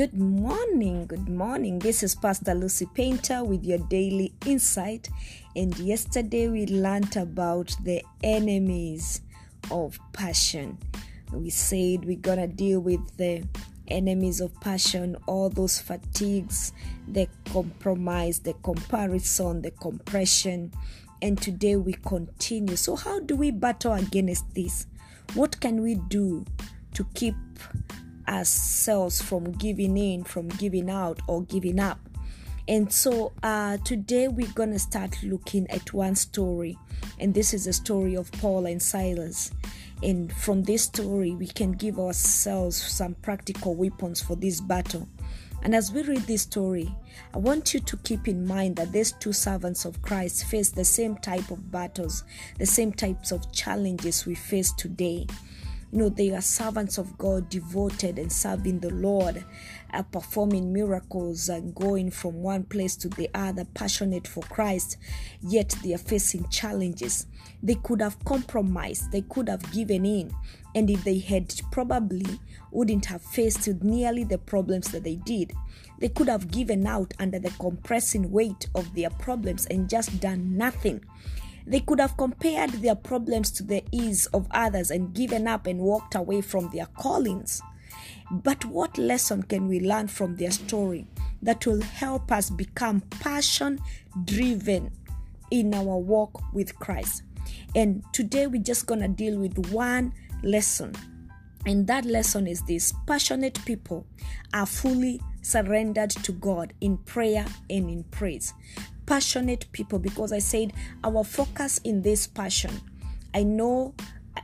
Good morning, good morning. This is Pastor Lucy Painter with your daily insight. And yesterday we learned about the enemies of passion. We said we're gonna deal with the enemies of passion, all those fatigues, the compromise, the comparison, the compression. And today we continue. So, how do we battle against this? What can we do to keep ourselves from giving in, from giving out, or giving up? And so uh, today we're going to start looking at one story, and this is the story of Paul and Silas. And from this story, we can give ourselves some practical weapons for this battle. And as we read this story, I want you to keep in mind that these two servants of Christ face the same type of battles, the same types of challenges we face today. You know, they are servants of God, devoted and serving the Lord, uh, performing miracles and going from one place to the other, passionate for Christ, yet they are facing challenges. They could have compromised, they could have given in, and if they had probably wouldn't have faced nearly the problems that they did. They could have given out under the compressing weight of their problems and just done nothing. They could have compared their problems to the ease of others and given up and walked away from their callings. But what lesson can we learn from their story that will help us become passion driven in our walk with Christ? And today we're just going to deal with one lesson. And that lesson is this passionate people are fully surrendered to God in prayer and in praise passionate people because I said our focus in this passion. I know uh,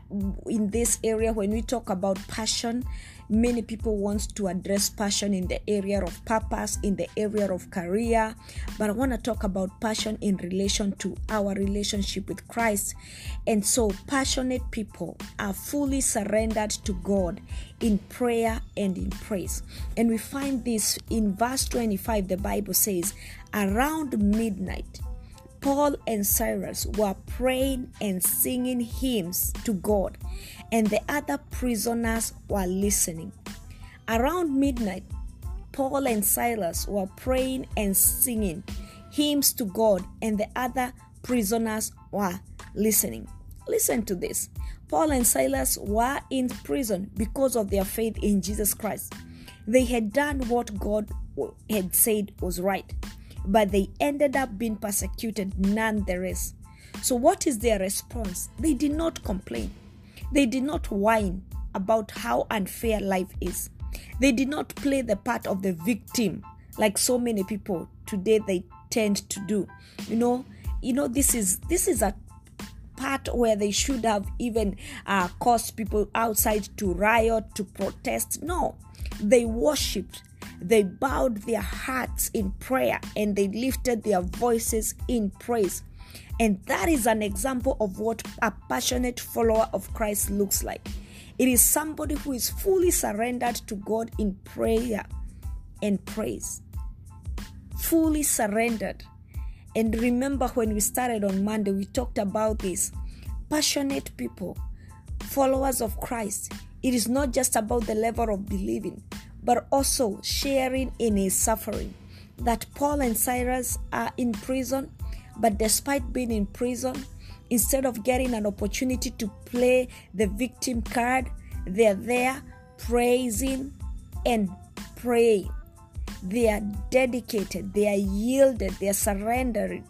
in this area when we talk about passion many people want to address passion in the area of purpose in the area of career but i want to talk about passion in relation to our relationship with christ. And so passionate people are fully surrendered to god in prayer and in praise. And we find this in verse 25 the bible says around midnight Paul and Silas were praying and singing hymns to God, and the other prisoners were listening. Around midnight, Paul and Silas were praying and singing hymns to God, and the other prisoners were listening. Listen to this Paul and Silas were in prison because of their faith in Jesus Christ. They had done what God had said was right but they ended up being persecuted nonetheless. So, what is their response? They did not complain, they did not whine about how unfair life is. They did not play the part of the victim like so many people today they tend to do. You know, you know this is this is a part where they should have even uh, caused people outside to riot, to protest. No, they worshipped they bowed their hearts in prayer and they lifted their voices in praise. And that is an example of what a passionate follower of Christ looks like. It is somebody who is fully surrendered to God in prayer and praise. Fully surrendered. And remember when we started on Monday, we talked about this. Passionate people, followers of Christ, it is not just about the level of believing, but also sharing in his suffering. That Paul and Silas are in prison, but despite being in prison, instead of getting an opportunity to play the victim card, they're there praising and praying. They are dedicated, they are yielded, they are surrendered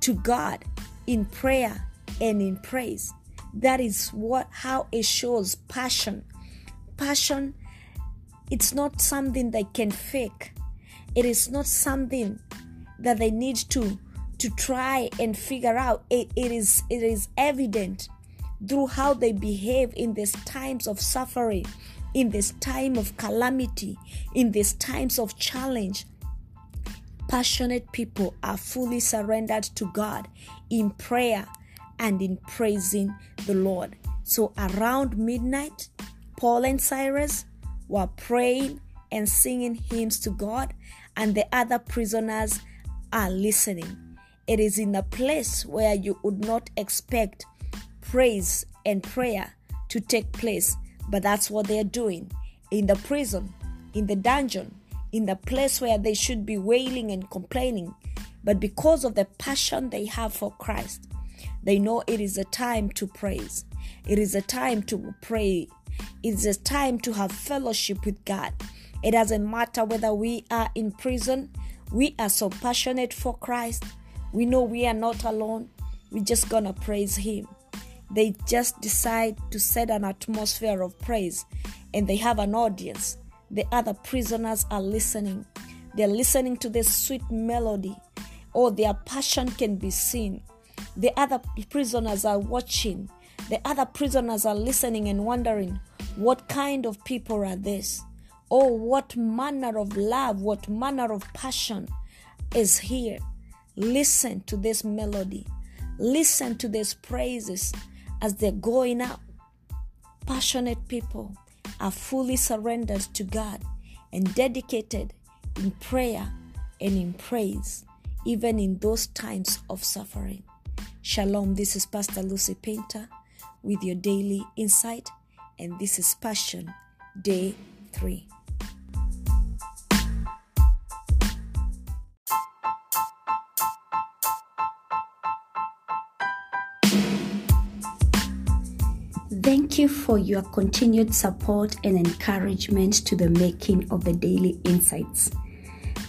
to God in prayer and in praise. That is what how it shows passion. Passion it's not something they can fake. It is not something that they need to to try and figure out. It, it is it is evident through how they behave in these times of suffering, in this time of calamity, in these times of challenge. Passionate people are fully surrendered to God in prayer and in praising the Lord. So around midnight, Paul and Silas were praying and singing hymns to God, and the other prisoners are listening. It is in a place where you would not expect praise and prayer to take place, but that's what they're doing in the prison, in the dungeon, in the place where they should be wailing and complaining. But because of the passion they have for Christ, they know it is a time to praise. It is a time to pray. It is a time to have fellowship with God. It doesn't matter whether we are in prison, we are so passionate for Christ. We know we are not alone. We're just gonna praise Him. They just decide to set an atmosphere of praise and they have an audience. The other prisoners are listening. They're listening to this sweet melody, or their passion can be seen. The other prisoners are watching. The other prisoners are listening and wondering, what kind of people are this? Oh, what manner of love, what manner of passion is here? Listen to this melody. Listen to these praises as they're going up. Passionate people are fully surrendered to God and dedicated in prayer and in praise, even in those times of suffering. Shalom, this is Pastor Lucy Painter with your daily insight, and this is Passion Day 3. Thank you for your continued support and encouragement to the making of the Daily Insights.